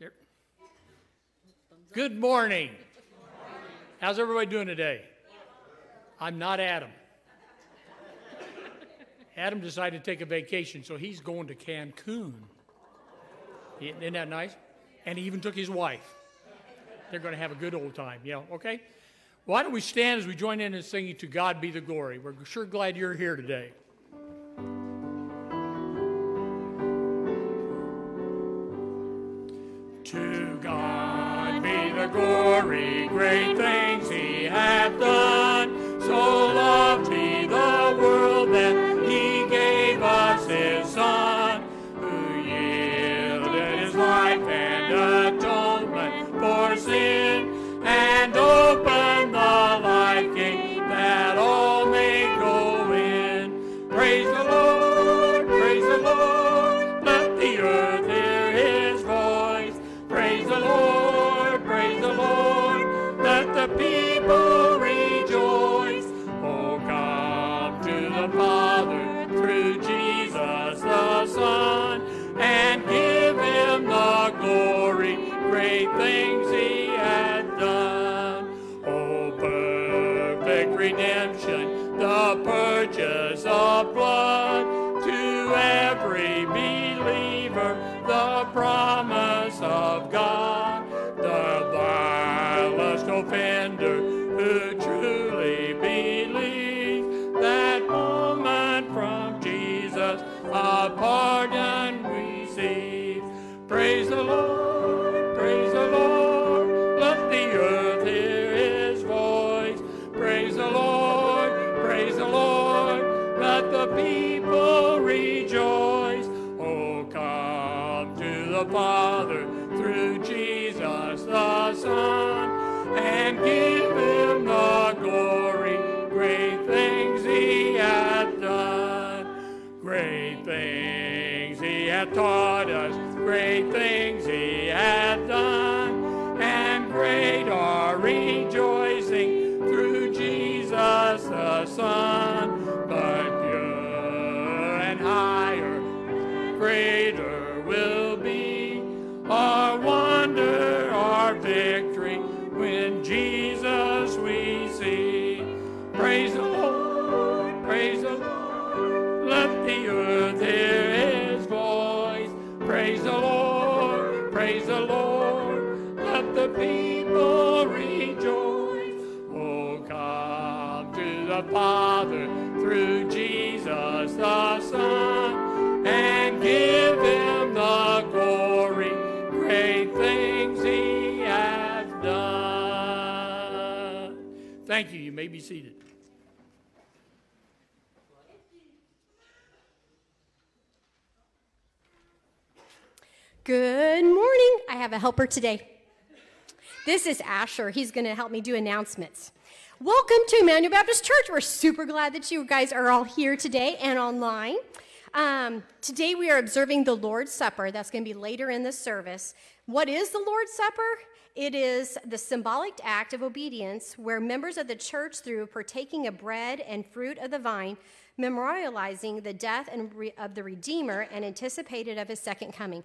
There. Good morning. How's everybody doing today? I'm not Adam. Adam decided to take a vacation, so he's going to Cancun. Isn't that nice? And he even took his wife. They're going to have a good old time, yeah, okay? Why don't we stand as we join in and singing To God Be the Glory? We're sure glad you're here today. Glory, great things he hath done. God, things he Good morning. I have a helper today. This is Asher. He's going to help me do announcements. Welcome to Emmanuel Baptist Church. We're super glad that you guys are all here today and online. Um, today we are observing the Lord's Supper. That's going to be later in the service. What is the Lord's Supper? It is the symbolic act of obedience where members of the church, through partaking of bread and fruit of the vine, memorializing the death and of the Redeemer and anticipated of his second coming.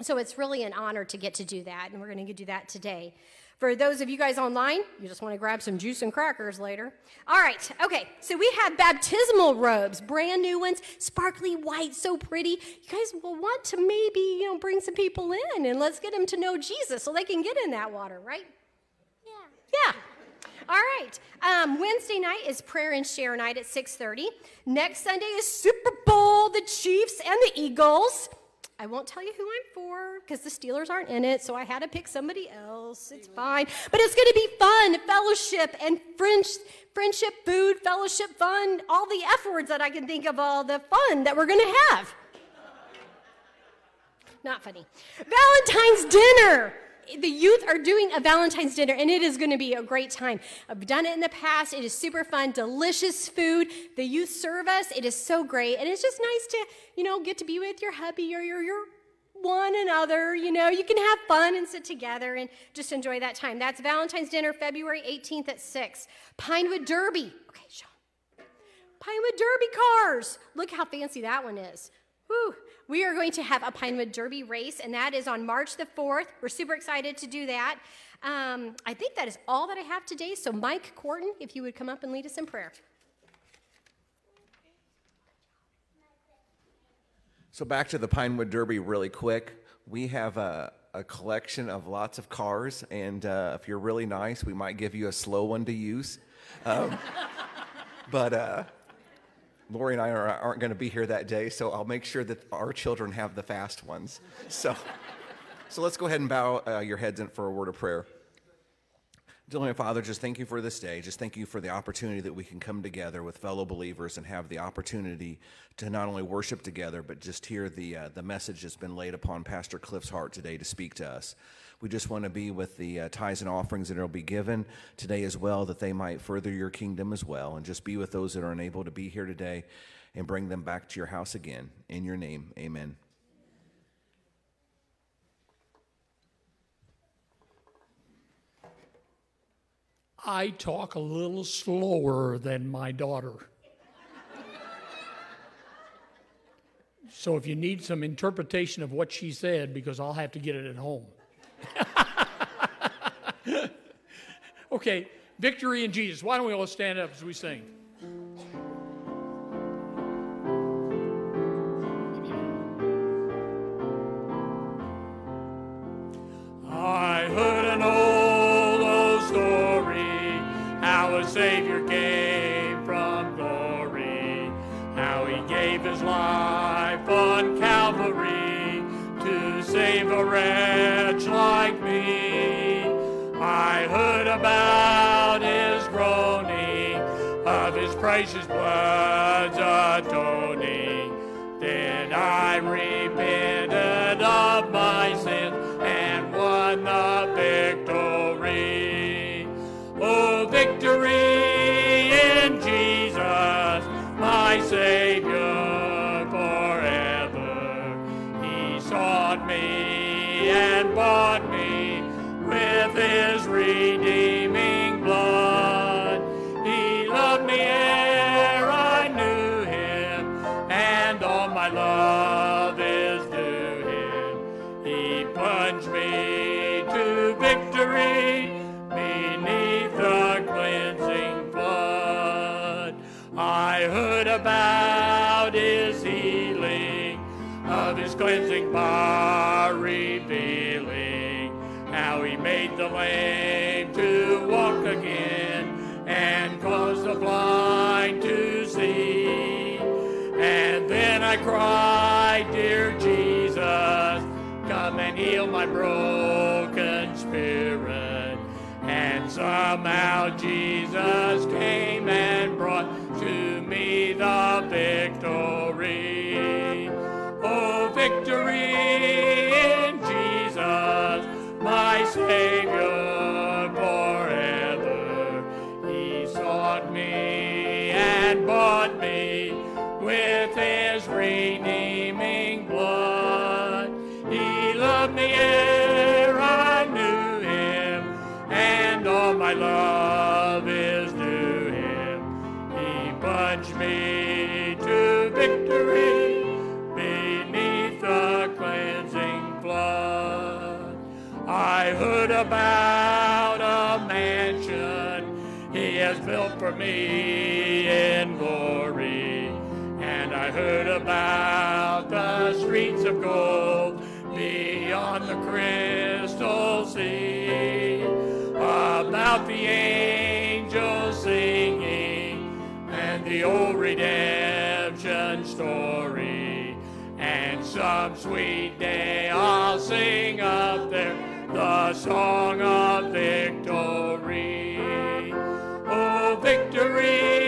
So it's really an honor to get to do that, and we're going to do that today. For those of you guys online, you just want to grab some juice and crackers later. All right, okay, so we have baptismal robes, brand new ones, sparkly white, so pretty. You guys will want to maybe, you know, bring some people in and let's get them to know Jesus so they can get in that water, right? Yeah. Yeah. All right. Um, Wednesday night is prayer and share night at 6:30. Next Sunday is Super Bowl, the Chiefs and the Eagles. I won't tell you who I'm for because the Steelers aren't in it, so I had to pick somebody else. It's fine. But it's going to be fun, fellowship, and French, friendship, food, fellowship, fun, all the F words that I can think of, all the fun that we're going to have. Not funny. Valentine's dinner. The youth are doing a Valentine's dinner, and it is going to be a great time. I've done it in the past. It is super fun, delicious food. The youth serve us. It is so great, and it's just nice to, you know, get to be with your hubby or your your one another. You know, you can have fun and sit together and just enjoy that time. That's Valentine's dinner, February 18th at six. Pinewood Derby. Okay, Sean. Pinewood Derby cars. Look how fancy that one is. Whew. We are going to have a Pinewood Derby race, and that is on March the 4th. We're super excited to do that. Um, I think that is all that I have today. So, Mike Corton, if you would come up and lead us in prayer. So, back to the Pinewood Derby really quick. We have a, a collection of lots of cars, and uh, if you're really nice, we might give you a slow one to use. Um, but uh, Lori and I are, aren't going to be here that day, so I'll make sure that our children have the fast ones. So, so let's go ahead and bow uh, your heads in for a word of prayer. Dear Father, just thank you for this day. Just thank you for the opportunity that we can come together with fellow believers and have the opportunity to not only worship together, but just hear the, uh, the message that's been laid upon Pastor Cliff's heart today to speak to us. We just want to be with the uh, tithes and offerings that will be given today as well, that they might further your kingdom as well, and just be with those that are unable to be here today and bring them back to your house again. In your name, amen. I talk a little slower than my daughter. so if you need some interpretation of what she said, because I'll have to get it at home. okay, victory in Jesus. Why don't we all stand up as we sing? I heard an old, old story how a Savior came from glory, how he gave his life on Calvary to save a wretch precious blood's atoning. Then I repented of my sins about his healing, of his cleansing power revealing, how he made the lame to walk again and caused the blind to see. And then I cried, Dear Jesus, come and heal my broken spirit. And somehow Jesus came and the victory. Oh, victory in Jesus, my Savior forever. He sought me and bought me with his redeeming blood. He loved me ere I knew him, and all my love heard about a mansion he has built for me in glory. And I heard about the streets of gold beyond the crystal sea. About the angels singing and the old redemption story. And some sweet day I'll sing up there the song of victory. Oh, victory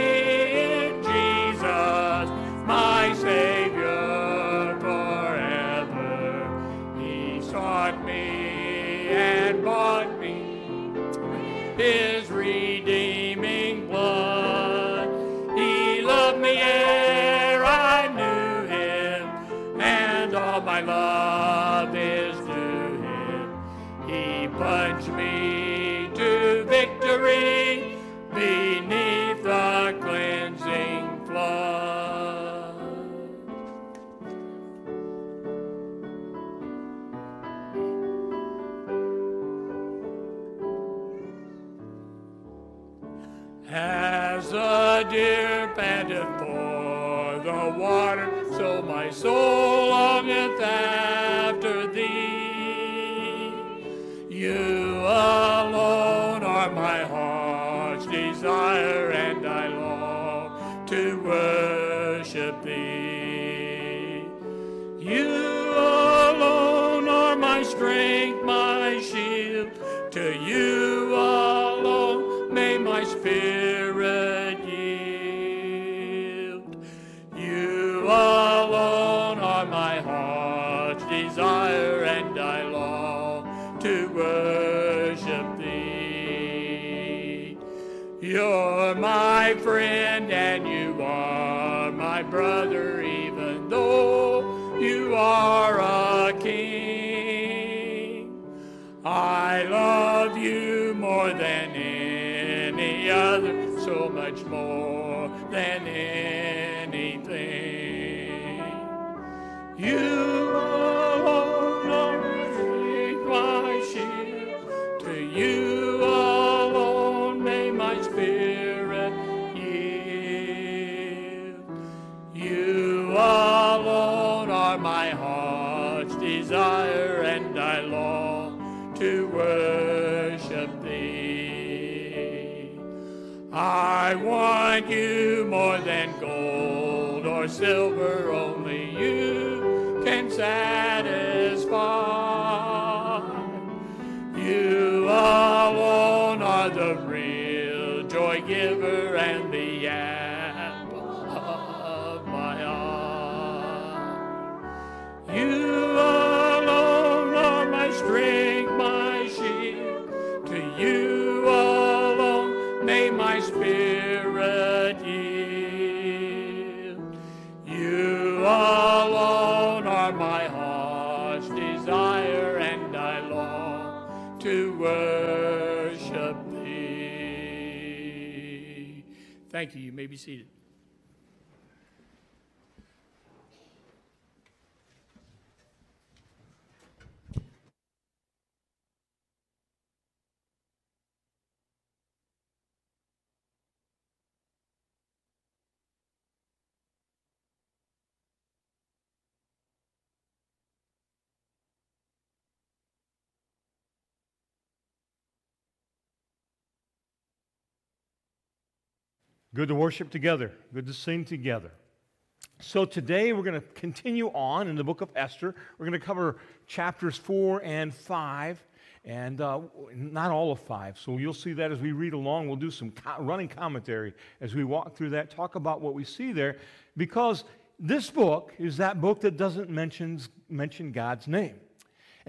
silver, oh, may be seated. Good to worship together. Good to sing together. So today we're going to continue on in the book of Esther. We're going to cover chapters four and five, and uh, not all of five. So you'll see that as we read along. We'll do some co- running commentary as we walk through that, talk about what we see there, because this book is that book that doesn't mention, mention God's name.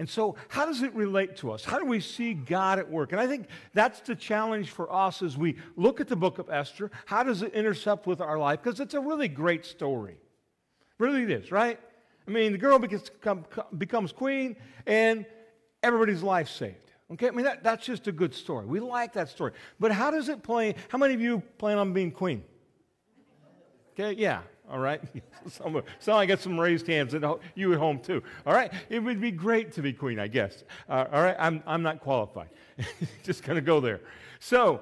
And so, how does it relate to us? How do we see God at work? And I think that's the challenge for us as we look at the book of Esther. How does it intercept with our life? Because it's a really great story. Really, it is, right? I mean, the girl becomes, queen, and everybody's life saved. Okay? I mean, that, that's just a good story. We like that story. But how does it play? How many of you plan on being queen? Okay, yeah, all right? some, I got some raised hands, and you at home too. All right? It would be great to be queen, I guess. Uh, all right? I'm, I'm not qualified. Just going to go there. So,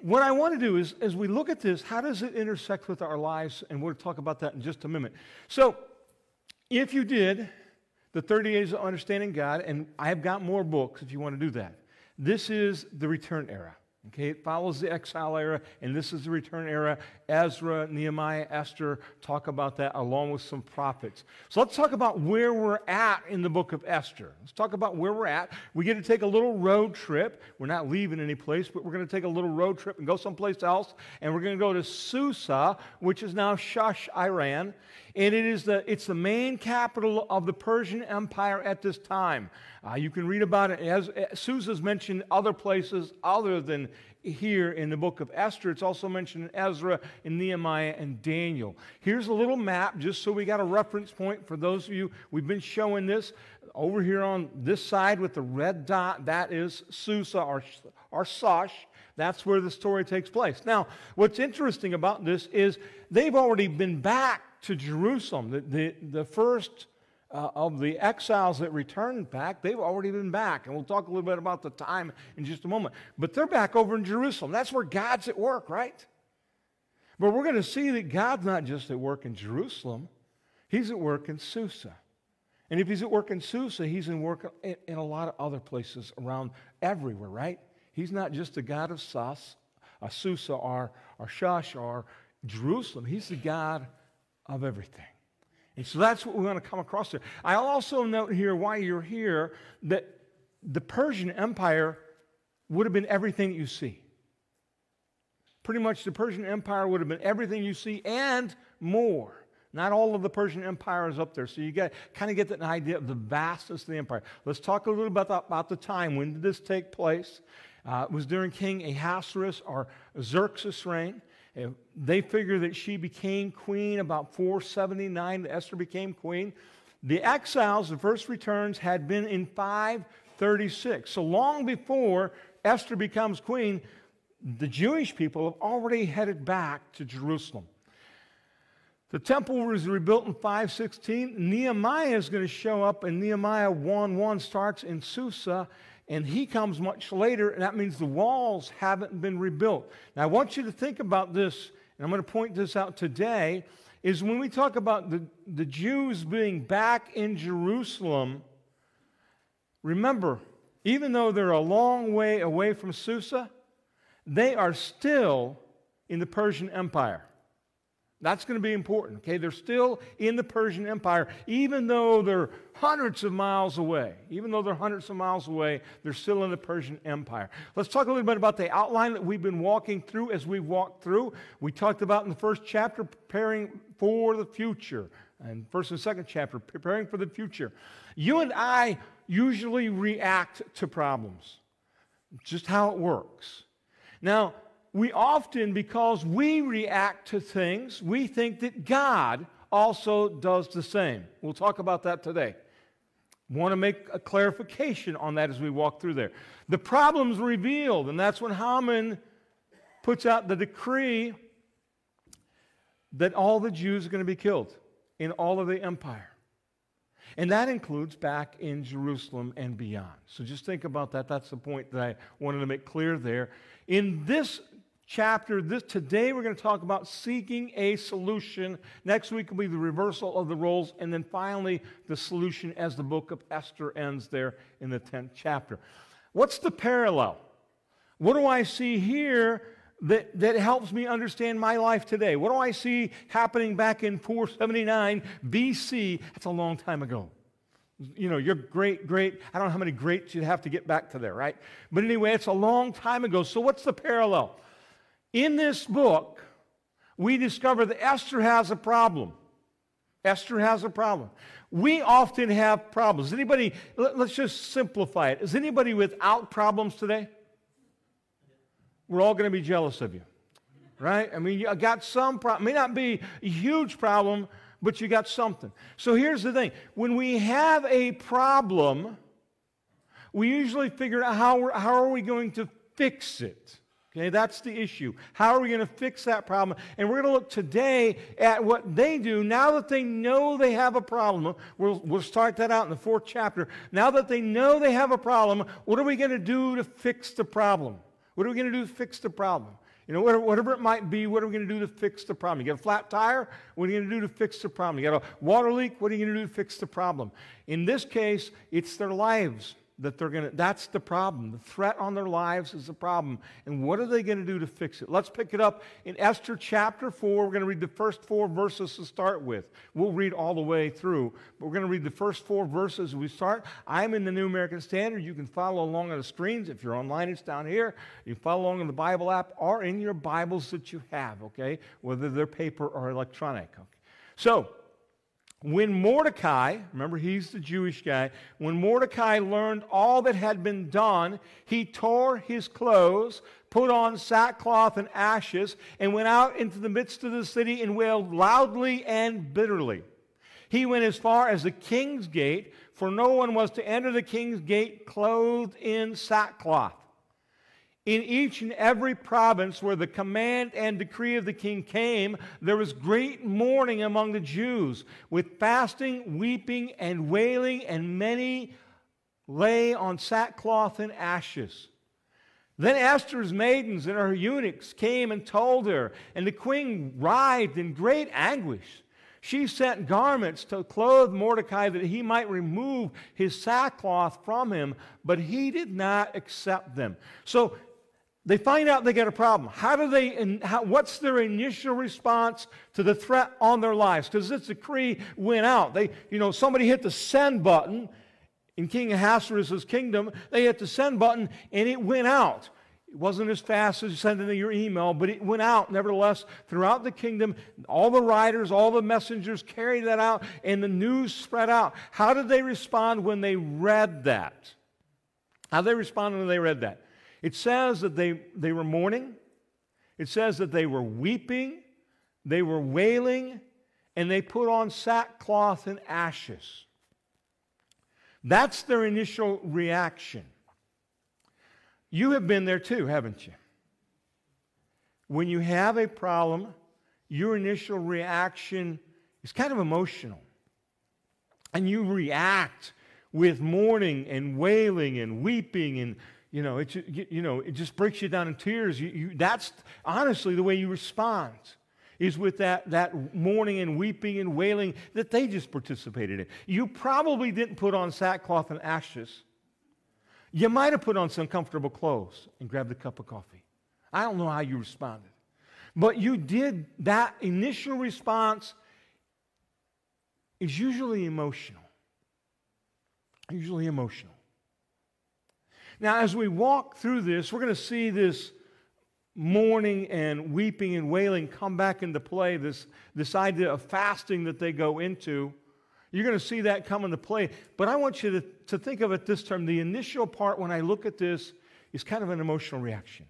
what I want to do is, as we look at this, how does it intersect with our lives? And we'll talk about that in just a minute. So, if you did the 30 Days of Understanding God, and I have got more books if you want to do that, this is the return era. Okay, it follows the exile era, and this is the return era. Ezra, Nehemiah, Esther talk about that along with some prophets. So let's talk about where we're at in the book of Esther. Let's talk about where we're at. We get to take a little road trip. We're not leaving any place, but we're going to take a little road trip and go someplace else. And we're going to go to Susa, which is now Shush, Iran. And it is the, it's the main capital of the Persian Empire at this time. Uh, you can read about it. As, as Susa's mentioned other places other than here in the book of Esther. It's also mentioned in Ezra, in Nehemiah, and Daniel. Here's a little map just so we got a reference point for those of you. We've been showing this over here on this side with the red dot. That is Susa or, or Sosh. That's where the story takes place. Now, what's interesting about this is they've already been back to Jerusalem. The, the, the first uh, of the exiles that returned back, they've already been back. And we'll talk a little bit about the time in just a moment. But they're back over in Jerusalem. That's where God's at work, right? But we're going to see that God's not just at work in Jerusalem, He's at work in Susa. And if He's at work in Susa, He's in work in, in a lot of other places around everywhere, right? He's not just the God of Sus, uh, Susa or, or Shush or Jerusalem. He's the God of everything. And so that's what we want to come across there. I'll also note here why you're here that the Persian Empire would have been everything that you see. Pretty much the Persian Empire would have been everything you see and more. Not all of the Persian Empire is up there. So you got kind of get an idea of the vastness of the empire. Let's talk a little bit about, about the time. When did this take place? Uh, it was during King Ahasuerus or Xerxes' reign. They figure that she became queen about 479. Esther became queen. The exiles, the first returns, had been in 536. So long before Esther becomes queen, the Jewish people have already headed back to Jerusalem. The temple was rebuilt in 516. Nehemiah is going to show up, and Nehemiah 1 1 starts in Susa, and he comes much later, and that means the walls haven't been rebuilt. Now, I want you to think about this, and I'm going to point this out today. Is when we talk about the, the Jews being back in Jerusalem, remember, even though they're a long way away from Susa, they are still in the Persian Empire. That's going to be important, okay? They're still in the Persian Empire, even though they're hundreds of miles away. Even though they're hundreds of miles away, they're still in the Persian Empire. Let's talk a little bit about the outline that we've been walking through as we've walked through. We talked about in the first chapter preparing for the future, and first and second chapter preparing for the future. You and I usually react to problems, just how it works. Now, we often, because we react to things, we think that God also does the same. We'll talk about that today. Want to make a clarification on that as we walk through there. The problem's revealed, and that's when Haman puts out the decree that all the Jews are going to be killed in all of the empire. And that includes back in Jerusalem and beyond. So just think about that. That's the point that I wanted to make clear there. In this chapter. This, today we're going to talk about seeking a solution. Next week will be the reversal of the roles. And then finally, the solution as the book of Esther ends there in the 10th chapter. What's the parallel? What do I see here that, that helps me understand my life today? What do I see happening back in 479 BC? That's a long time ago you know, you're great, great. I don't know how many greats you'd have to get back to there, right? But anyway, it's a long time ago. So, what's the parallel? In this book, we discover that Esther has a problem. Esther has a problem. We often have problems. Anybody, let, us just simplify it. Is anybody without problems today? We're all going to be jealous of you, right? I mean, you got some problem. May not be a huge problem, but you got something. So here's the thing when we have a problem, we usually figure out how, how are we going to fix it. Okay, that's the issue. How are we going to fix that problem? And we're going to look today at what they do now that they know they have a problem. We'll, we'll start that out in the fourth chapter. Now that they know they have a problem, what are we going to do to fix the problem? What are we going to do to fix the problem? You know, whatever it might be, what are we going to do to fix the problem? You got a flat tire? What are you going to do to fix the problem? You got a water leak? What are you going to do to fix the problem? In this case, it's their lives that they're going to, that's the problem. The threat on their lives is the problem. And what are they going to do to fix it? Let's pick it up in Esther chapter 4. We're going to read the first four verses to start with. We'll read all the way through, but we're going to read the first four verses we start. I'm in the New American Standard. You can follow along on the screens. If you're online, it's down here. You follow along in the Bible app or in your Bibles that you have, okay? Whether they're paper or electronic. Okay? So, when Mordecai, remember he's the Jewish guy, when Mordecai learned all that had been done, he tore his clothes, put on sackcloth and ashes, and went out into the midst of the city and wailed loudly and bitterly. He went as far as the king's gate, for no one was to enter the king's gate clothed in sackcloth. In each and every province where the command and decree of the king came, there was great mourning among the Jews, with fasting, weeping, and wailing, and many lay on sackcloth and ashes. Then Esther's maidens and her eunuchs came and told her, and the queen writhed in great anguish. She sent garments to clothe Mordecai that he might remove his sackcloth from him, but he did not accept them. So they find out they got a problem. How do they, how, what's their initial response to the threat on their lives? Because this decree went out. They, you know, somebody hit the send button in King Ahasuerus' kingdom. They hit the send button and it went out. It wasn't as fast as sending your email, but it went out nevertheless throughout the kingdom. All the writers, all the messengers carried that out, and the news spread out. How did they respond when they read that? How did they respond when they read that? It says that they, they were mourning, it says that they were weeping, they were wailing, and they put on sackcloth and ashes. That's their initial reaction. You have been there too, haven't you? When you have a problem, your initial reaction is kind of emotional. And you react with mourning and wailing and weeping and you know, it, you know, it just breaks you down in tears. You, you, that's honestly the way you respond is with that, that mourning and weeping and wailing that they just participated in. You probably didn't put on sackcloth and ashes. You might have put on some comfortable clothes and grabbed a cup of coffee. I don't know how you responded. But you did that initial response is usually emotional. Usually emotional. Now, as we walk through this, we're going to see this mourning and weeping and wailing come back into play, this, this idea of fasting that they go into. You're going to see that come into play. But I want you to, to think of it this term. The initial part, when I look at this, is kind of an emotional reaction.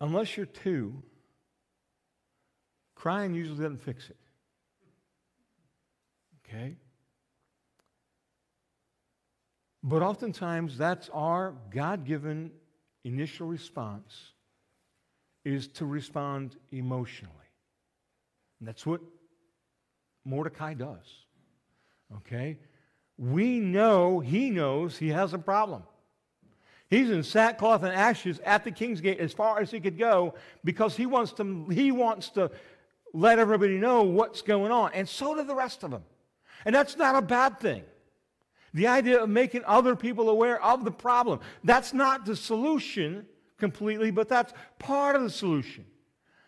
Unless you're two, crying usually doesn't fix it. Okay? But oftentimes, that's our God given initial response is to respond emotionally. And that's what Mordecai does. Okay? We know, he knows he has a problem. He's in sackcloth and ashes at the king's gate as far as he could go because he wants to, he wants to let everybody know what's going on. And so do the rest of them. And that's not a bad thing. The idea of making other people aware of the problem. That's not the solution completely, but that's part of the solution.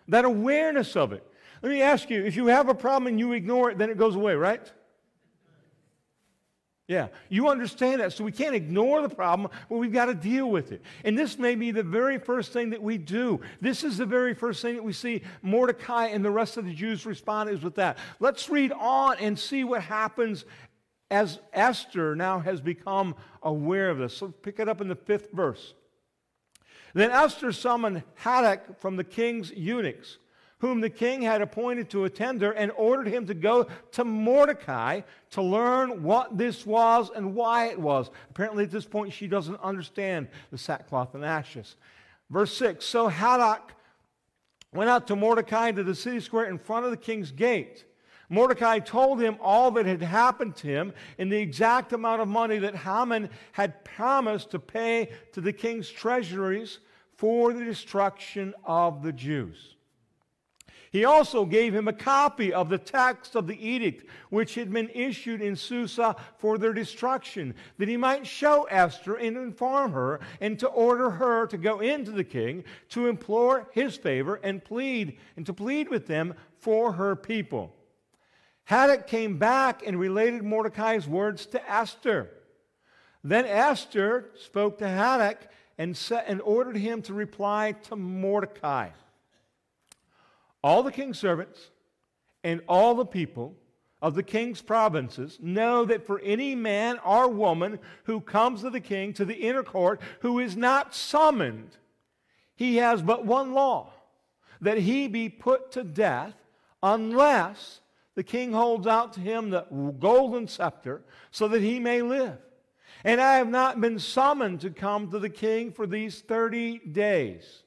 That awareness of it. Let me ask you if you have a problem and you ignore it, then it goes away, right? Yeah, you understand that. So we can't ignore the problem, but we've got to deal with it. And this may be the very first thing that we do. This is the very first thing that we see Mordecai and the rest of the Jews respond is with that. Let's read on and see what happens as Esther now has become aware of this. So pick it up in the fifth verse. Then Esther summoned Hatach from the king's eunuchs whom the king had appointed to attend her, and ordered him to go to Mordecai to learn what this was and why it was. Apparently, at this point, she doesn't understand the sackcloth and ashes. Verse 6 So Hatach went out to Mordecai to the city square in front of the king's gate. Mordecai told him all that had happened to him and the exact amount of money that Haman had promised to pay to the king's treasuries for the destruction of the Jews. He also gave him a copy of the text of the edict which had been issued in Susa for their destruction, that he might show Esther and inform her, and to order her to go into the king to implore his favor and plead, and to plead with them for her people. Hatach came back and related Mordecai's words to Esther. Then Esther spoke to Hatach and, and ordered him to reply to Mordecai all the king's servants and all the people of the king's provinces know that for any man or woman who comes to the king to the inner court who is not summoned, he has but one law that he be put to death unless the king holds out to him the golden scepter so that he may live. And I have not been summoned to come to the king for these 30 days.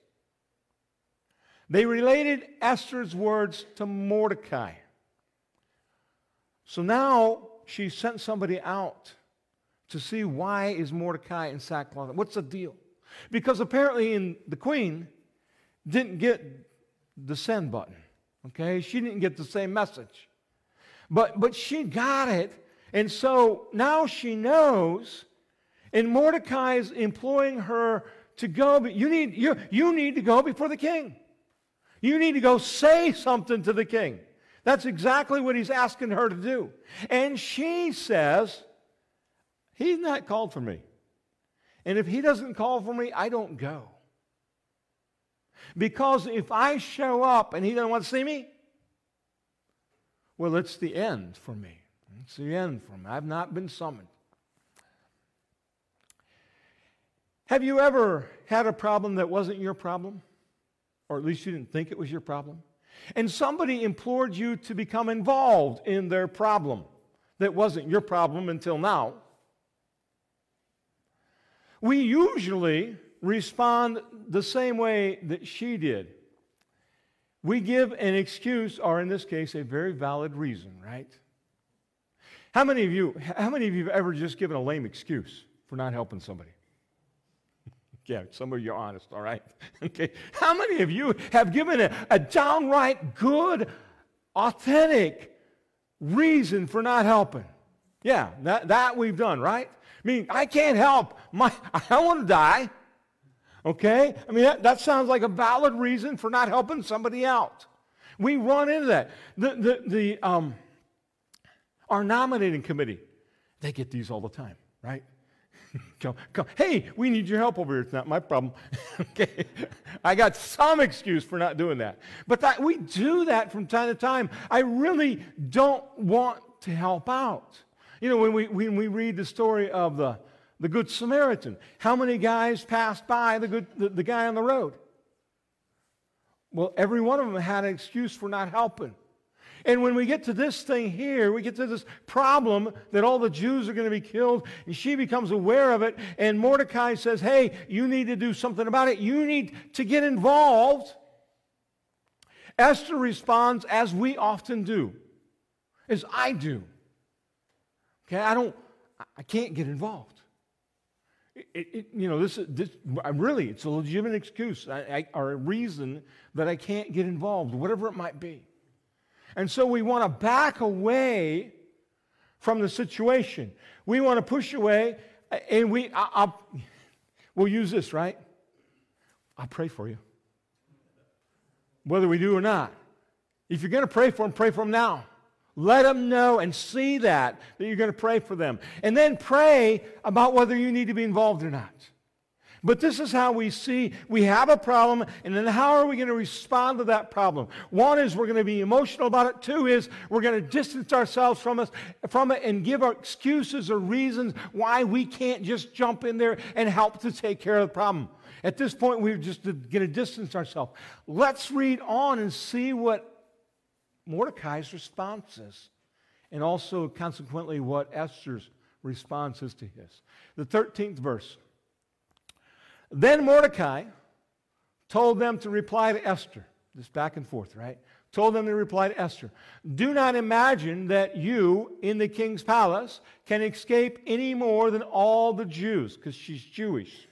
They related Esther's words to Mordecai. So now she sent somebody out to see why is Mordecai in sackcloth. What's the deal? Because apparently in the queen didn't get the send button. Okay? She didn't get the same message. But but she got it. And so now she knows and Mordecai is employing her to go, but you need, you, you need to go before the king. You need to go say something to the king. That's exactly what he's asking her to do. And she says, He's not called for me. And if he doesn't call for me, I don't go. Because if I show up and he doesn't want to see me, well, it's the end for me. It's the end for me. I've not been summoned. Have you ever had a problem that wasn't your problem? Or at least you didn't think it was your problem? And somebody implored you to become involved in their problem that wasn't your problem until now. We usually respond the same way that she did. We give an excuse, or in this case, a very valid reason, right? How many of you, how many of you have ever just given a lame excuse for not helping somebody? Yeah, some of you are honest, all right? Okay. How many of you have given a, a downright good, authentic reason for not helping? Yeah, that, that we've done, right? I mean, I can't help. My, I want to die. Okay? I mean, that, that sounds like a valid reason for not helping somebody out. We run into that. The, the, the, um, our nominating committee, they get these all the time, right? come, come. Hey, we need your help over here. It's not my problem. okay. I got some excuse for not doing that. But that, we do that from time to time. I really don't want to help out. You know, when we, when we read the story of the, the Good Samaritan, how many guys passed by the, good, the, the guy on the road? Well, every one of them had an excuse for not helping. And when we get to this thing here, we get to this problem that all the Jews are going to be killed, and she becomes aware of it, and Mordecai says, Hey, you need to do something about it. You need to get involved. Esther responds as we often do, as I do. Okay, I don't, I can't get involved. It, it, you know, this, is this really, it's a legitimate excuse I, I, or a reason that I can't get involved, whatever it might be. And so we want to back away from the situation. We want to push away, and we, I, I'll, we'll use this, right? I'll pray for you. Whether we do or not. If you're going to pray for them, pray for them now. Let them know and see that, that you're going to pray for them. And then pray about whether you need to be involved or not. But this is how we see we have a problem, and then how are we going to respond to that problem? One is we're going to be emotional about it. Two is we're going to distance ourselves from, us, from it and give our excuses or reasons why we can't just jump in there and help to take care of the problem. At this point, we're just going to distance ourselves. Let's read on and see what Mordecai's responses, and also, consequently, what Esther's response is to his. The 13th verse. Then Mordecai told them to reply to Esther. This back and forth, right? Told them to reply to Esther. Do not imagine that you in the king's palace can escape any more than all the Jews, because she's Jewish.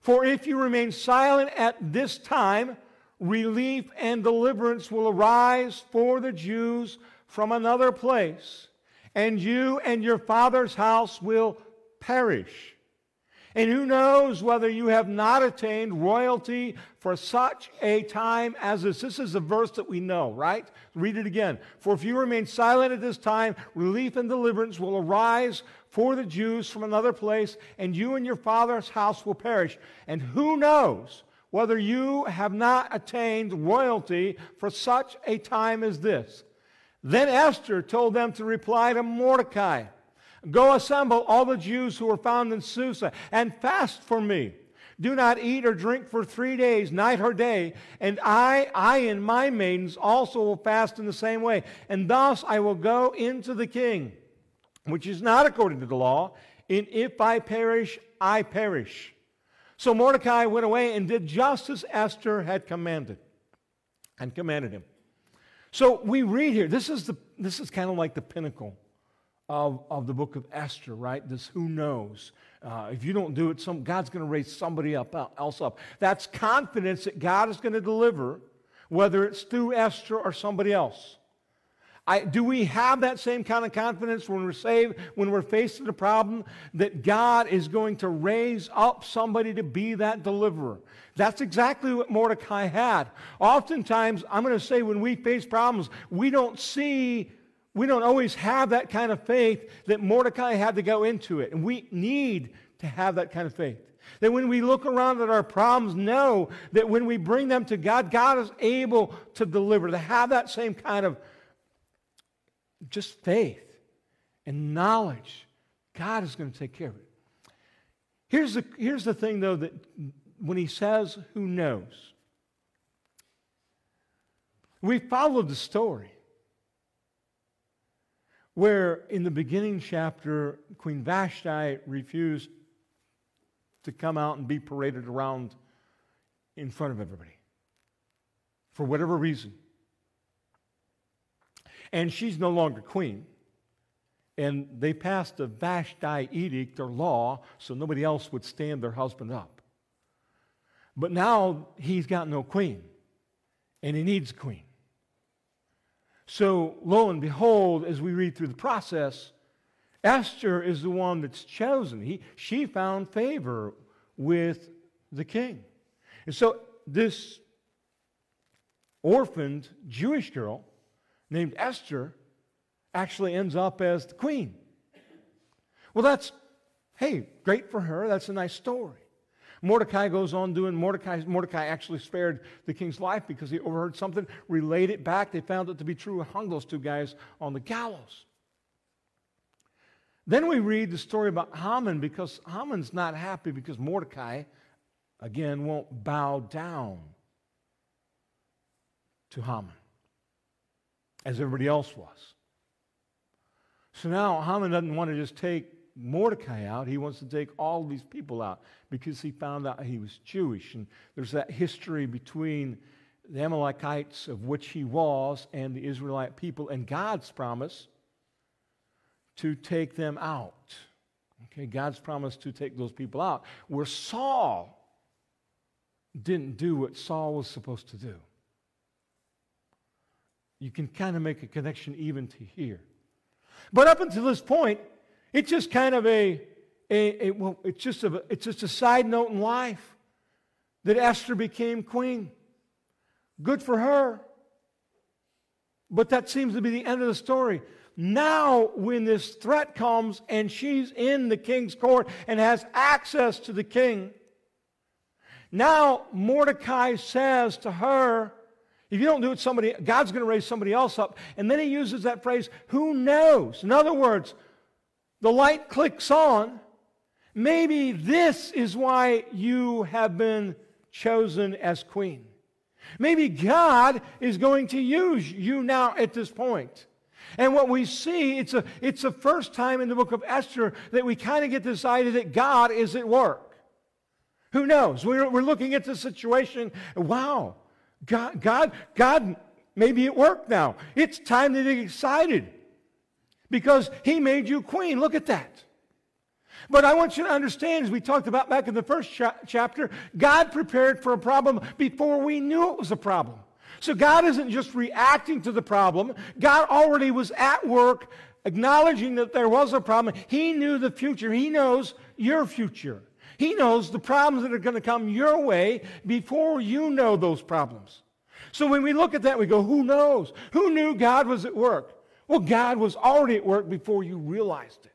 For if you remain silent at this time, relief and deliverance will arise for the Jews from another place, and you and your father's house will perish. And who knows whether you have not attained royalty for such a time as this. This is a verse that we know, right? Read it again. For if you remain silent at this time, relief and deliverance will arise for the Jews from another place, and you and your father's house will perish. And who knows whether you have not attained royalty for such a time as this? Then Esther told them to reply to Mordecai. Go assemble all the Jews who are found in Susa and fast for me. Do not eat or drink for three days, night or day. And I, I and my maidens also will fast in the same way. And thus I will go into the king, which is not according to the law. And if I perish, I perish. So Mordecai went away and did just as Esther had commanded and commanded him. So we read here, this is, the, this is kind of like the pinnacle of, of the book of Esther, right? This who knows. Uh, if you don't do it, some, God's going to raise somebody up, else up. That's confidence that God is going to deliver, whether it's through Esther or somebody else. I, do we have that same kind of confidence when we're saved, when we're faced with a problem, that God is going to raise up somebody to be that deliverer? That's exactly what Mordecai had. Oftentimes, I'm going to say when we face problems, we don't see, we don't always have that kind of faith that Mordecai had to go into it. And we need to have that kind of faith. That when we look around at our problems, know that when we bring them to God, God is able to deliver, to have that same kind of just faith and knowledge. God is going to take care of it. Here's the, here's the thing, though, that when he says, Who knows? We followed the story where in the beginning chapter, Queen Vashti refused to come out and be paraded around in front of everybody for whatever reason. And she's no longer queen. And they passed a Vashti edict or law so nobody else would stand their husband up. But now he's got no queen, and he needs a queen. So, lo and behold, as we read through the process, Esther is the one that's chosen. He, she found favor with the king. And so, this orphaned Jewish girl named Esther actually ends up as the queen. Well, that's, hey, great for her. That's a nice story. Mordecai goes on doing, Mordecai, Mordecai actually spared the king's life because he overheard something, relayed it back. They found it to be true hung those two guys on the gallows. Then we read the story about Haman because Haman's not happy because Mordecai, again, won't bow down to Haman as everybody else was. So now Haman doesn't want to just take Mordecai out. He wants to take all these people out because he found out he was Jewish. And there's that history between the Amalekites, of which he was, and the Israelite people, and God's promise to take them out. Okay, God's promise to take those people out. Where Saul didn't do what Saul was supposed to do you can kind of make a connection even to here. But up until this point, it's just kind of a, a, a well, it's just a, it's just a side note in life that Esther became queen. Good for her. But that seems to be the end of the story. Now, when this threat comes and she's in the king's court and has access to the king, now Mordecai says to her, if you don't do it, somebody, God's going to raise somebody else up. And then he uses that phrase, who knows? In other words, the light clicks on. Maybe this is why you have been chosen as queen. Maybe God is going to use you now at this point. And what we see, it's, a, it's the first time in the book of Esther that we kind of get this idea that God is at work. Who knows? We're, we're looking at the situation. Wow, God, God, God maybe it worked now. It's time to get excited because He made you queen. Look at that. But I want you to understand, as we talked about back in the first cha- chapter, God prepared for a problem before we knew it was a problem. So God isn't just reacting to the problem, God already was at work acknowledging that there was a problem. He knew the future, He knows your future. He knows the problems that are going to come your way before you know those problems. So when we look at that, we go, who knows? Who knew God was at work? Well, God was already at work before you realized it.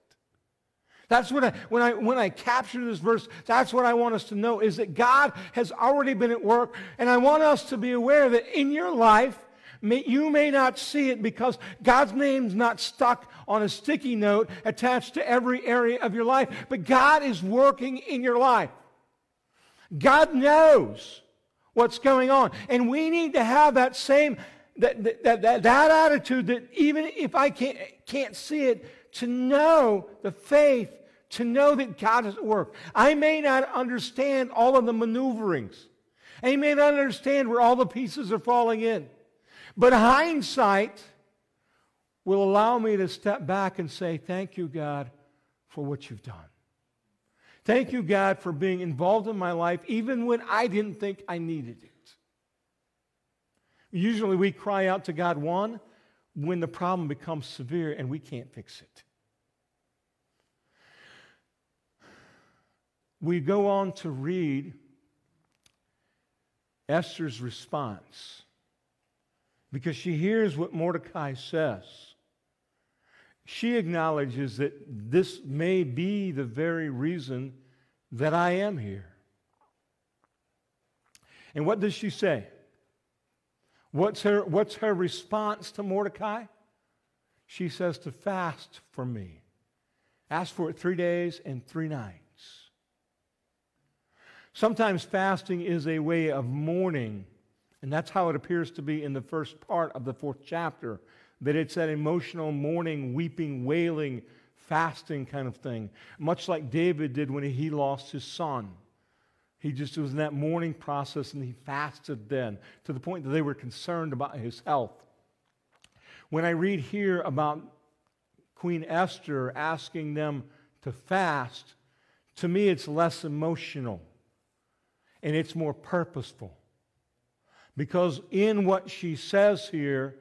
That's what I, when I, when I capture this verse, that's what I want us to know is that God has already been at work. And I want us to be aware that in your life, you may not see it because God's name's not stuck on a sticky note attached to every area of your life, but God is working in your life. God knows what's going on. And we need to have that same that, that, that, that attitude that even if I can't, can't see it, to know the faith, to know that God is at work. I may not understand all of the maneuverings. I may not understand where all the pieces are falling in. But hindsight, will allow me to step back and say, Thank you, God, for what you've done. Thank you, God, for being involved in my life even when I didn't think I needed it. Usually we cry out to God, one, when the problem becomes severe and we can't fix it. We go on to read Esther's response because she hears what Mordecai says. She acknowledges that this may be the very reason that I am here. And what does she say? What's her, what's her response to Mordecai? She says to fast for me. Ask for it three days and three nights. Sometimes fasting is a way of mourning, and that's how it appears to be in the first part of the fourth chapter. That it's that emotional mourning, weeping, wailing, fasting kind of thing, much like David did when he lost his son. He just was in that mourning process and he fasted then to the point that they were concerned about his health. When I read here about Queen Esther asking them to fast, to me it's less emotional and it's more purposeful. Because in what she says here,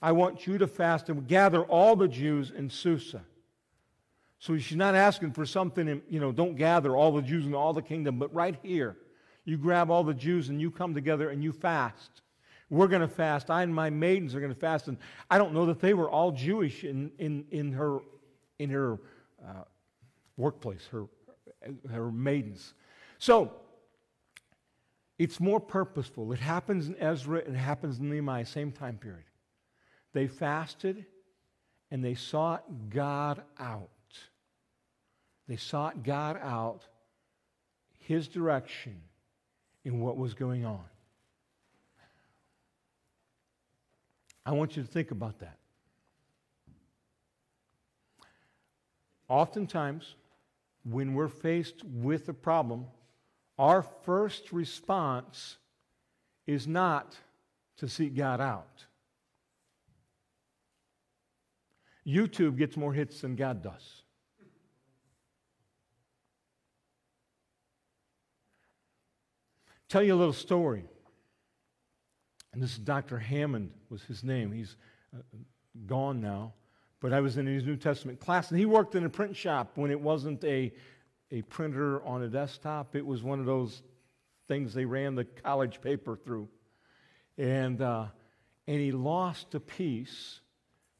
I want you to fast and gather all the Jews in Susa. So she's not asking for something, in, you know, don't gather all the Jews in all the kingdom, but right here, you grab all the Jews and you come together and you fast. We're going to fast. I and my maidens are going to fast. And I don't know that they were all Jewish in, in, in her, in her uh, workplace, her, her maidens. So it's more purposeful. It happens in Ezra, it happens in Nehemiah, same time period. They fasted and they sought God out. They sought God out, His direction in what was going on. I want you to think about that. Oftentimes, when we're faced with a problem, our first response is not to seek God out. YouTube gets more hits than God does. Tell you a little story. And this is Dr. Hammond was his name. He's uh, gone now. But I was in his New Testament class, and he worked in a print shop when it wasn't a, a printer on a desktop. It was one of those things they ran the college paper through. And, uh, and he lost a piece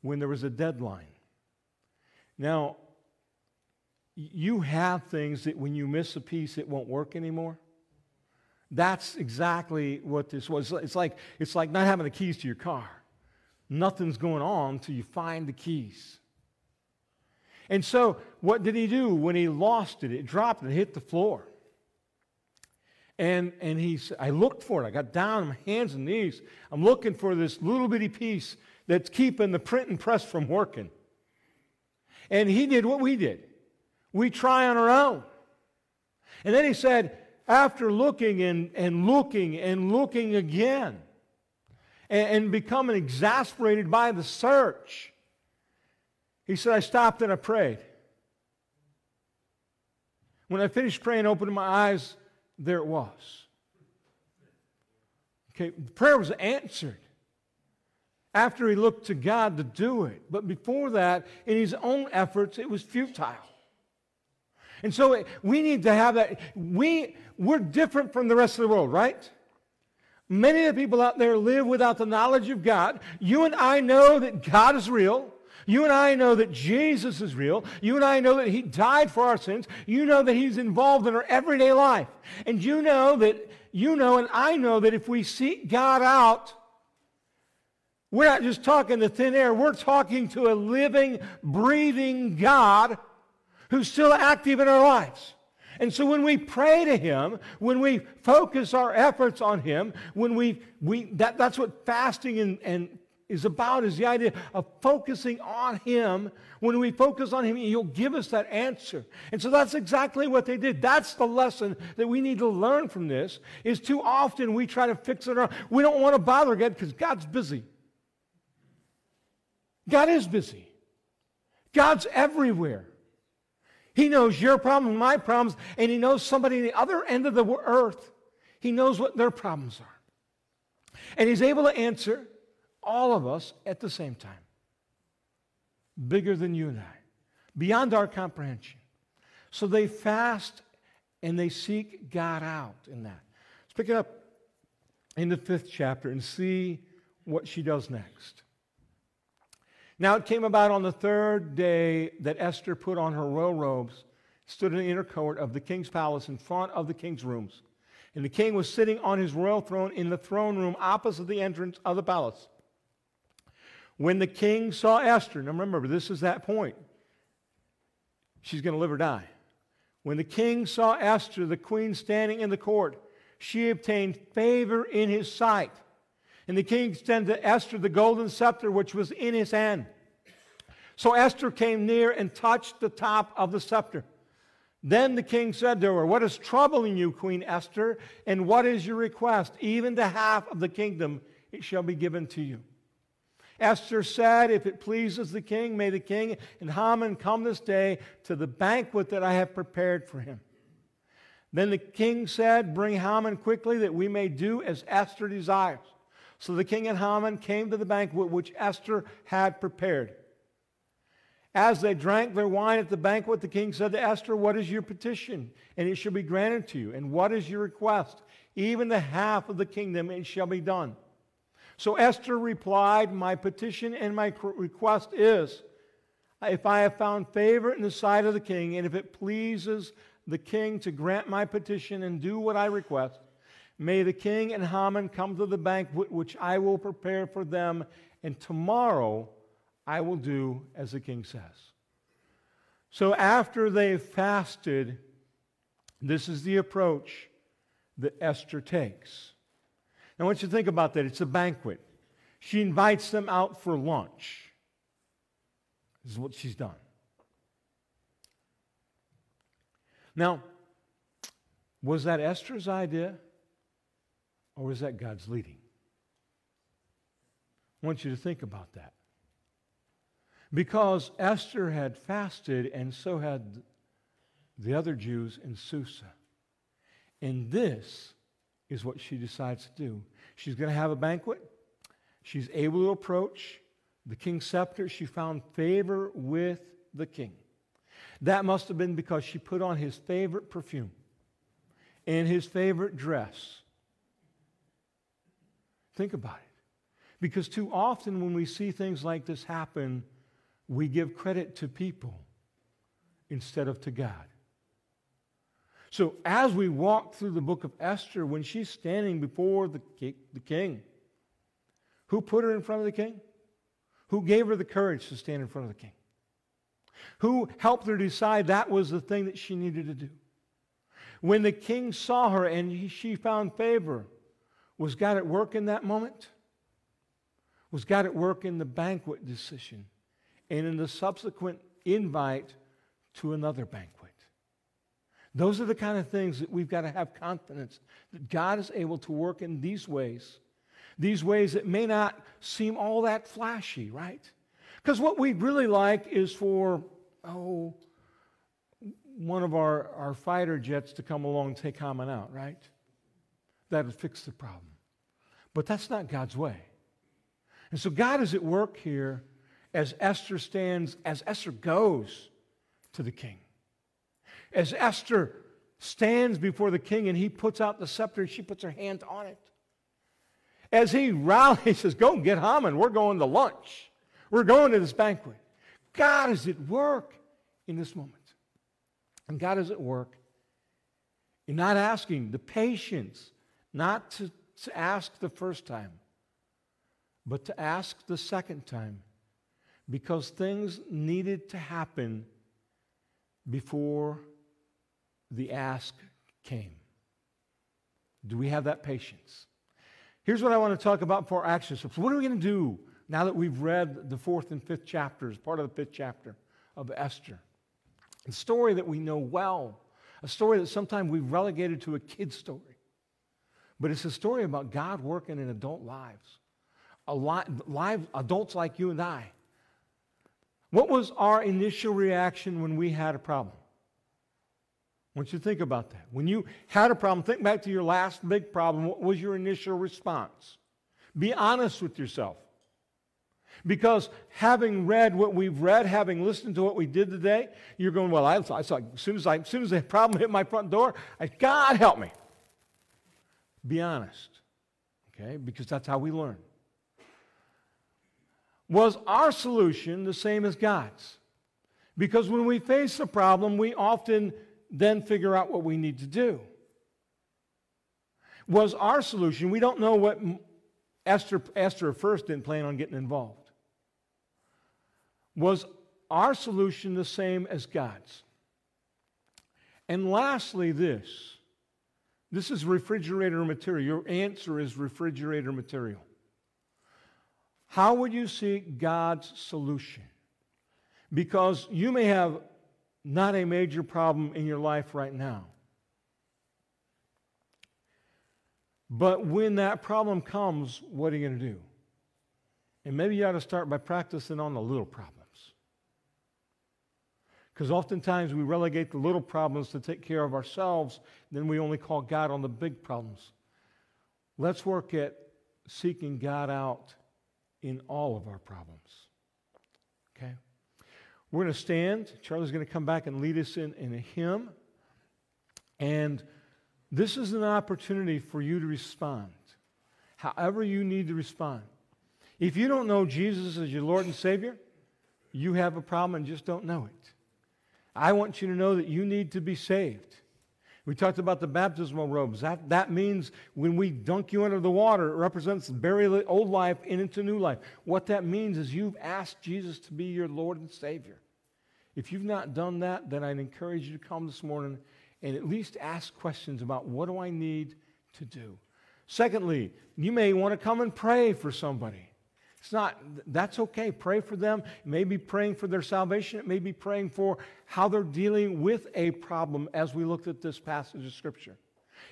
when there was a deadline. Now, you have things that when you miss a piece, it won't work anymore. That's exactly what this was. It's like, it's like not having the keys to your car. Nothing's going on until you find the keys. And so, what did he do when he lost it? It dropped and hit the floor. And, and he said, I looked for it. I got down on my hands and knees. I'm looking for this little bitty piece that's keeping the print and press from working. And he did what we did. We try on our own. And then he said, after looking and, and looking and looking again and, and becoming exasperated by the search, he said, I stopped and I prayed. When I finished praying, opened my eyes, there it was. Okay, the prayer was answered after he looked to God to do it. But before that, in his own efforts, it was futile. And so we need to have that. We, we're different from the rest of the world, right? Many of the people out there live without the knowledge of God. You and I know that God is real. You and I know that Jesus is real. You and I know that He died for our sins. You know that He's involved in our everyday life. And you know that, you know, and I know that if we seek God out, we're not just talking to thin air. We're talking to a living, breathing God who's still active in our lives. And so when we pray to Him, when we focus our efforts on Him, when we, we that, that's what fasting and, and is about is the idea of focusing on Him. When we focus on Him, He'll give us that answer. And so that's exactly what they did. That's the lesson that we need to learn from this, is too often we try to fix it around. We don't want to bother God because God's busy. God is busy. God's everywhere. He knows your problems, my problems, and He knows somebody on the other end of the earth. He knows what their problems are. And He's able to answer all of us at the same time. Bigger than you and I, beyond our comprehension. So they fast and they seek God out in that. Let's pick it up in the fifth chapter and see what she does next. Now it came about on the third day that Esther put on her royal robes, stood in the inner court of the king's palace in front of the king's rooms. And the king was sitting on his royal throne in the throne room opposite the entrance of the palace. When the king saw Esther, now remember, this is that point. She's going to live or die. When the king saw Esther, the queen, standing in the court, she obtained favor in his sight. And the king extended to Esther the golden scepter which was in his hand. So Esther came near and touched the top of the scepter. Then the king said to her, What is troubling you, Queen Esther? And what is your request? Even the half of the kingdom it shall be given to you. Esther said, If it pleases the king, may the king and Haman come this day to the banquet that I have prepared for him. Then the king said, Bring Haman quickly that we may do as Esther desires. So the king and Haman came to the banquet which Esther had prepared. As they drank their wine at the banquet, the king said to Esther, What is your petition? And it shall be granted to you. And what is your request? Even the half of the kingdom, it shall be done. So Esther replied, My petition and my request is if I have found favor in the sight of the king, and if it pleases the king to grant my petition and do what I request, May the king and Haman come to the banquet which I will prepare for them, and tomorrow I will do as the king says. So after they've fasted, this is the approach that Esther takes. I want you to think about that. It's a banquet. She invites them out for lunch. This is what she's done. Now, was that Esther's idea? Or was that God's leading? I want you to think about that. Because Esther had fasted, and so had the other Jews in Susa. And this is what she decides to do. She's going to have a banquet. She's able to approach the king's scepter. She found favor with the king. That must have been because she put on his favorite perfume and his favorite dress Think about it. Because too often when we see things like this happen, we give credit to people instead of to God. So as we walk through the book of Esther, when she's standing before the, the king, who put her in front of the king? Who gave her the courage to stand in front of the king? Who helped her decide that was the thing that she needed to do? When the king saw her and he, she found favor, was God at work in that moment? Was God at work in the banquet decision and in the subsequent invite to another banquet? Those are the kind of things that we've got to have confidence that God is able to work in these ways, these ways that may not seem all that flashy, right? Because what we'd really like is for, oh, one of our, our fighter jets to come along and take Haman out, right? That would fix the problem. But that's not God's way. And so God is at work here as Esther stands, as Esther goes to the king. As Esther stands before the king and he puts out the scepter and she puts her hand on it. As he rallies, he says, Go get Haman. We're going to lunch. We're going to this banquet. God is at work in this moment. And God is at work in not asking the patience, not to to ask the first time, but to ask the second time because things needed to happen before the ask came. Do we have that patience? Here's what I want to talk about for action steps. What are we going to do now that we've read the fourth and fifth chapters, part of the fifth chapter of Esther? A story that we know well, a story that sometimes we've relegated to a kid's story. But it's a story about God working in adult lives. A li- live, adults like you and I What was our initial reaction when we had a problem? I want you to think about that. When you had a problem, think back to your last big problem. What was your initial response? Be honest with yourself. Because having read what we've read, having listened to what we did today, you're going, well, I, I saw, as soon as, I, as soon as the problem hit my front door, I, God help me. Be honest, okay? Because that's how we learn. Was our solution the same as God's? Because when we face a problem, we often then figure out what we need to do. Was our solution, we don't know what Esther, Esther first didn't plan on getting involved. Was our solution the same as God's? And lastly, this this is refrigerator material. Your answer is refrigerator material. How would you seek God's solution? Because you may have not a major problem in your life right now. But when that problem comes, what are you going to do? And maybe you ought to start by practicing on the little problems. Because oftentimes we relegate the little problems to take care of ourselves, then we only call God on the big problems. Let's work at seeking God out in all of our problems. Okay? We're going to stand. Charlie's going to come back and lead us in, in a hymn. And this is an opportunity for you to respond, however, you need to respond. If you don't know Jesus as your Lord and Savior, you have a problem and just don't know it. I want you to know that you need to be saved. We talked about the baptismal robes. That, that means when we dunk you under the water, it represents bury old life into new life. What that means is you've asked Jesus to be your Lord and Savior. If you've not done that, then I'd encourage you to come this morning and at least ask questions about what do I need to do. Secondly, you may want to come and pray for somebody. It's not, that's okay. Pray for them. It may be praying for their salvation. It may be praying for how they're dealing with a problem as we looked at this passage of Scripture.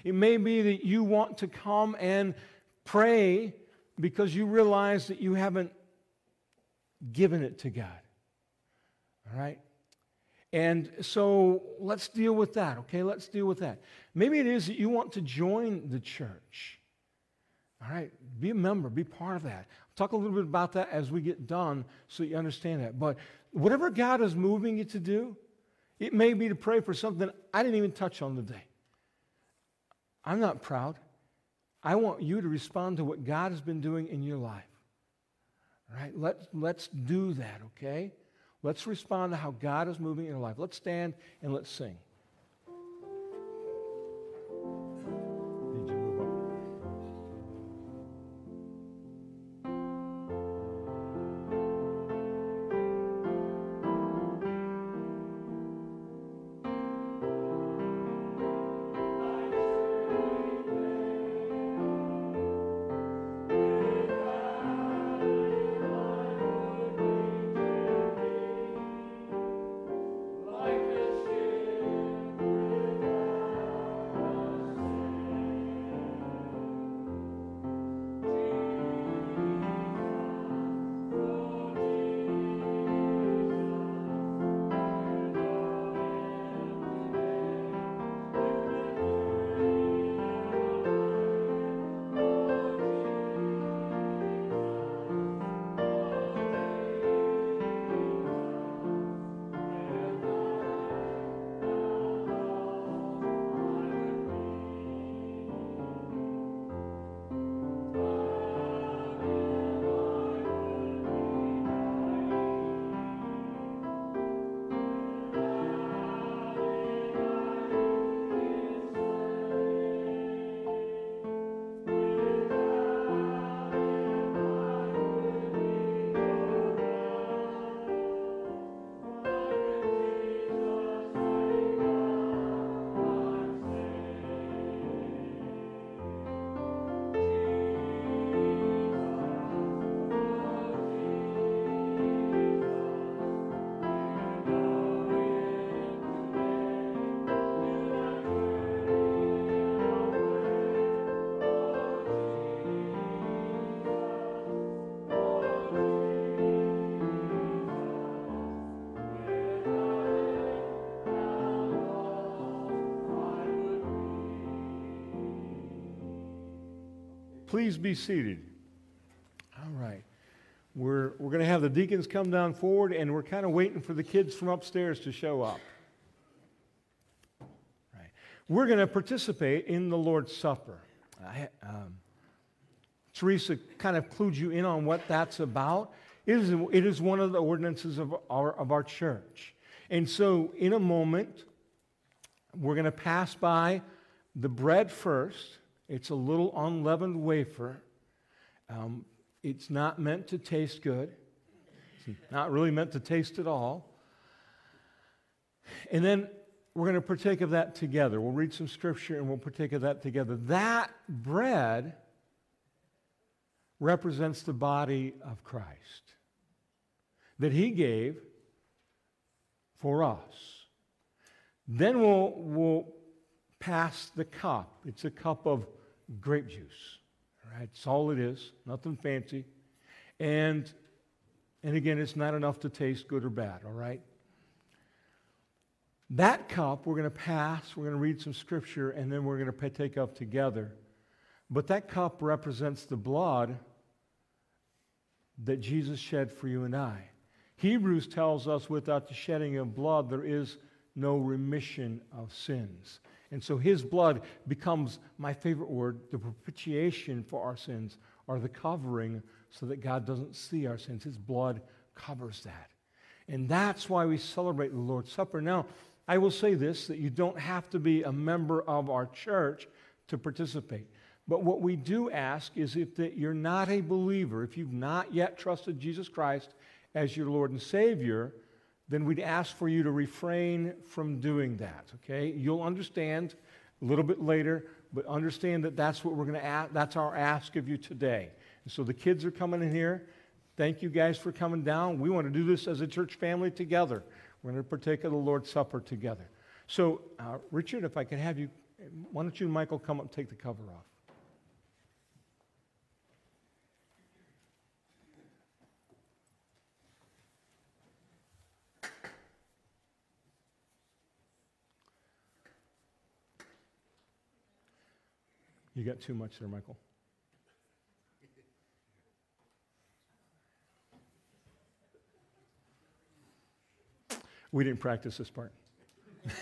It may be that you want to come and pray because you realize that you haven't given it to God. All right? And so let's deal with that, okay? Let's deal with that. Maybe it is that you want to join the church. All right? Be a member, be part of that. Talk a little bit about that as we get done so you understand that. But whatever God is moving you to do, it may be to pray for something I didn't even touch on today. I'm not proud. I want you to respond to what God has been doing in your life. All right? Let's, let's do that, okay? Let's respond to how God is moving in your life. Let's stand and let's sing. Please be seated. All right. We're, we're going to have the deacons come down forward, and we're kind of waiting for the kids from upstairs to show up. Right. We're going to participate in the Lord's Supper. I, um, Teresa kind of clued you in on what that's about. It is, it is one of the ordinances of our, of our church. And so, in a moment, we're going to pass by the bread first. It's a little unleavened wafer. Um, it's not meant to taste good, it's not really meant to taste at all. And then we're going to partake of that together. We'll read some scripture and we'll partake of that together. That bread represents the body of Christ that he gave for us. Then we'll, we'll pass the cup. It's a cup of grape juice. All right, it's all it is, nothing fancy. And, and again, it's not enough to taste good or bad, all right? That cup we're going to pass, we're going to read some scripture, and then we're going to partake of together. But that cup represents the blood that Jesus shed for you and I. Hebrews tells us without the shedding of blood, there is no remission of sins. And so his blood becomes my favorite word, the propitiation for our sins, or the covering so that God doesn't see our sins. His blood covers that. And that's why we celebrate the Lord's Supper. Now, I will say this that you don't have to be a member of our church to participate. But what we do ask is if that you're not a believer, if you've not yet trusted Jesus Christ as your Lord and Savior, then we'd ask for you to refrain from doing that, okay? You'll understand a little bit later, but understand that that's what we're going to ask, that's our ask of you today. And so the kids are coming in here. Thank you guys for coming down. We want to do this as a church family together. We're going to partake of the Lord's Supper together. So, uh, Richard, if I could have you, why don't you and Michael come up and take the cover off? You got too much there, Michael. We didn't practice this part.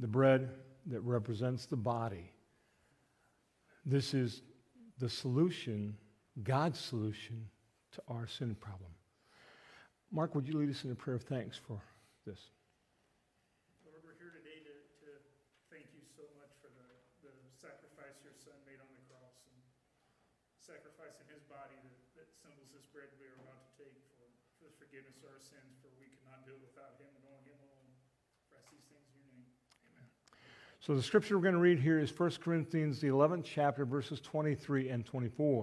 the bread that represents the body. This is the solution, God's solution to our sin problem. Mark, would you lead us in a prayer of thanks for this? Lord, we're here today to, to thank you so much for the, the sacrifice your son made on the cross and sacrificing his body that, that symbols this bread we are about to take for, for the forgiveness of our sins, for we cannot do it without him and only him alone. For I see these things in your name. Amen. So the scripture we're going to read here is 1 Corinthians, the 11th chapter, verses 23 and 24.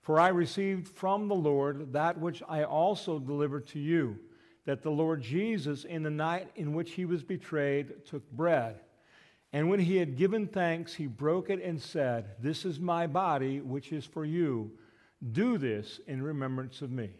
For I received from the Lord that which I also delivered to you, that the Lord Jesus, in the night in which he was betrayed, took bread. And when he had given thanks, he broke it and said, This is my body, which is for you. Do this in remembrance of me.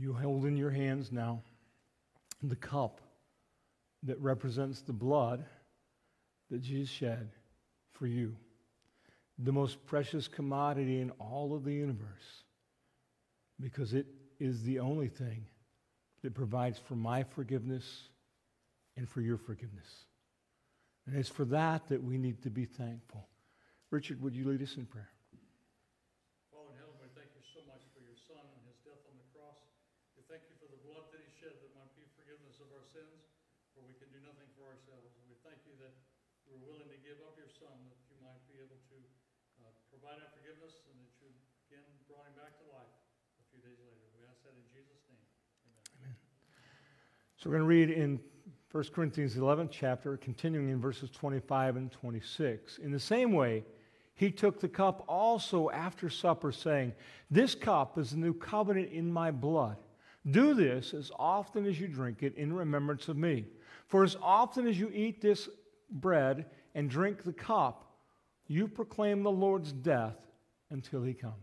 You hold in your hands now the cup that represents the blood that Jesus shed for you. the most precious commodity in all of the universe because it is the only thing that provides for my forgiveness and for your forgiveness. And it's for that that we need to be thankful. Richard, would you lead us in prayer? Father in heaven, we thank you so much for your Son and his death on the cross. We thank you for the blood that he shed that might be forgiveness of our sins, for we can do nothing for ourselves. And we thank you that you were willing to give up your Son that you might be able to uh, provide forgiveness and that you again brought him back to life a few days later. We ask that in Jesus' name. Amen. So we're going to read in 1 Corinthians 11 chapter, continuing in verses 25 and 26. In the same way, he took the cup also after supper, saying, This cup is the new covenant in my blood. Do this as often as you drink it in remembrance of me. For as often as you eat this bread and drink the cup, you proclaim the Lord's death until he comes.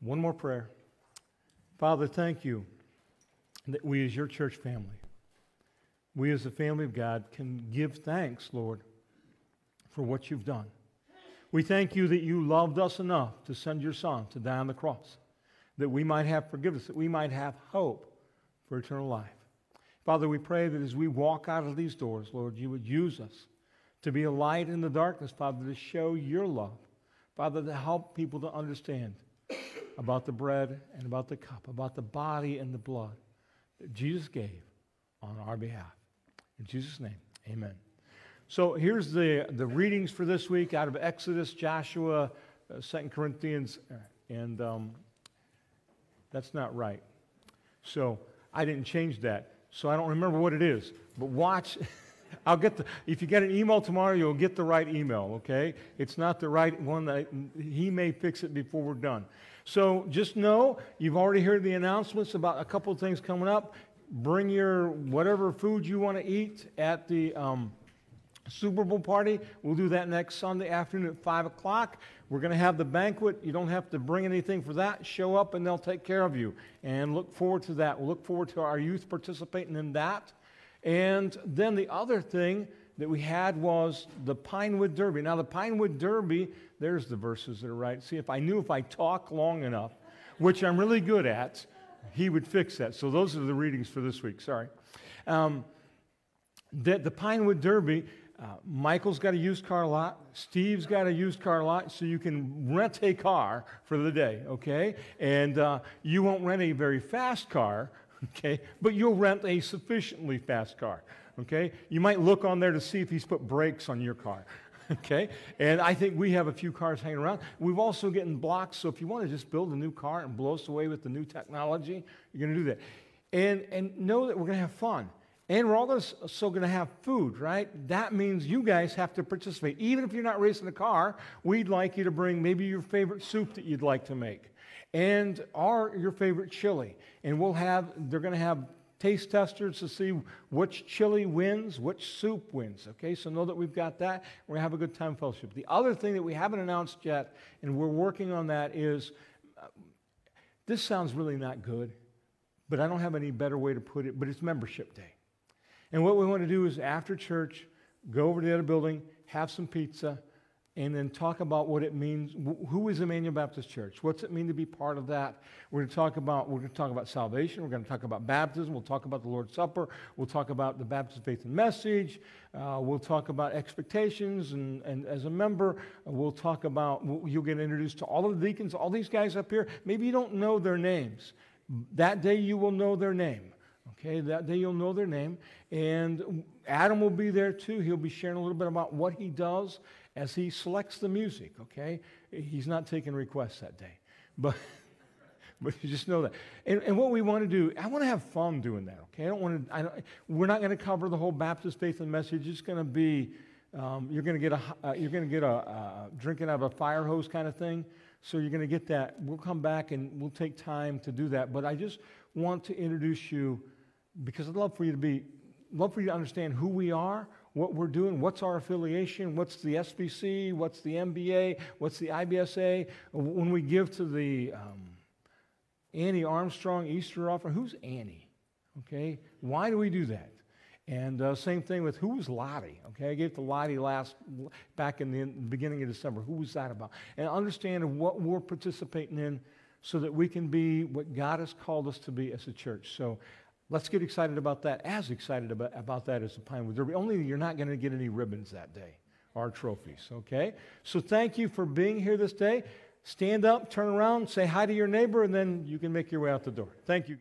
One more prayer. Father, thank you that we, as your church family, we as the family of God can give thanks, Lord, for what you've done. We thank you that you loved us enough to send your Son to die on the cross, that we might have forgiveness, that we might have hope for eternal life. Father, we pray that as we walk out of these doors, Lord, you would use us to be a light in the darkness, Father, to show your love. Father, to help people to understand about the bread and about the cup, about the body and the blood that Jesus gave on our behalf. In Jesus' name, amen. So here's the, the readings for this week out of Exodus, Joshua, uh, 2 Corinthians, and um, that's not right. So I didn't change that. So I don't remember what it is. But watch. I'll get the, if you get an email tomorrow, you'll get the right email, okay? It's not the right one that he may fix it before we're done. So just know you've already heard the announcements about a couple of things coming up bring your whatever food you want to eat at the um, Super Bowl party. We'll do that next Sunday afternoon at 5 o'clock. We're going to have the banquet. You don't have to bring anything for that. Show up and they'll take care of you. And look forward to that. We'll look forward to our youth participating in that. And then the other thing that we had was the Pinewood Derby. Now, the Pinewood Derby, there's the verses that are right. See, if I knew if I talk long enough, which I'm really good at, he would fix that. So those are the readings for this week. Sorry. Um, the, the Pinewood Derby, uh, Michael's got a used car lot. Steve's got a used car lot, so you can rent a car for the day, okay? And uh, you won't rent a very fast car, okay? But you'll rent a sufficiently fast car, okay? You might look on there to see if he's put brakes on your car, okay? And I think we have a few cars hanging around. We've also getting blocks, so if you want to just build a new car and blow us away with the new technology, you're going to do that. And, and know that we're going to have fun. And we're also going to have food, right? That means you guys have to participate. Even if you're not racing a car, we'd like you to bring maybe your favorite soup that you'd like to make and or your favorite chili. And we'll have, they're going to have taste testers to see which chili wins, which soup wins. Okay, so know that we've got that. We're going to have a good time fellowship. The other thing that we haven't announced yet, and we're working on that, is uh, this sounds really not good, but I don't have any better way to put it, but it's membership day. And what we want to do is after church, go over to the other building, have some pizza, and then talk about what it means. Who is Emmanuel Baptist Church? What's it mean to be part of that? We're going to talk about we're going to talk about salvation. We're going to talk about baptism. We'll talk about the Lord's Supper. We'll talk about the Baptist faith and message. Uh, we'll talk about expectations, and, and as a member, we'll talk about you'll get introduced to all of the deacons, all these guys up here. Maybe you don't know their names. That day you will know their name. Okay, that day you'll know their name. And Adam will be there too. He'll be sharing a little bit about what he does as he selects the music, okay? He's not taking requests that day. But, but you just know that. And, and what we want to do, I want to have fun doing that, okay? I don't want to, I don't, we're not going to cover the whole Baptist faith and message. It's going to be, um, you're going to get a, uh, you're going to get a uh, drinking out of a fire hose kind of thing. So you're going to get that. We'll come back and we'll take time to do that. But I just want to introduce you because I'd love for you to be, love for you to understand who we are, what we're doing, what's our affiliation, what's the SBC, what's the MBA, what's the IBSA. When we give to the um, Annie Armstrong Easter offering, who's Annie? Okay, why do we do that? And uh, same thing with who was Lottie? Okay, I gave to Lottie last back in the beginning of December. Who was that about? And understand what we're participating in, so that we can be what God has called us to be as a church. So let's get excited about that. As excited about, about that as the Pinewood Derby. Only you're not going to get any ribbons that day or trophies. Okay. So thank you for being here this day. Stand up, turn around, say hi to your neighbor, and then you can make your way out the door. Thank you.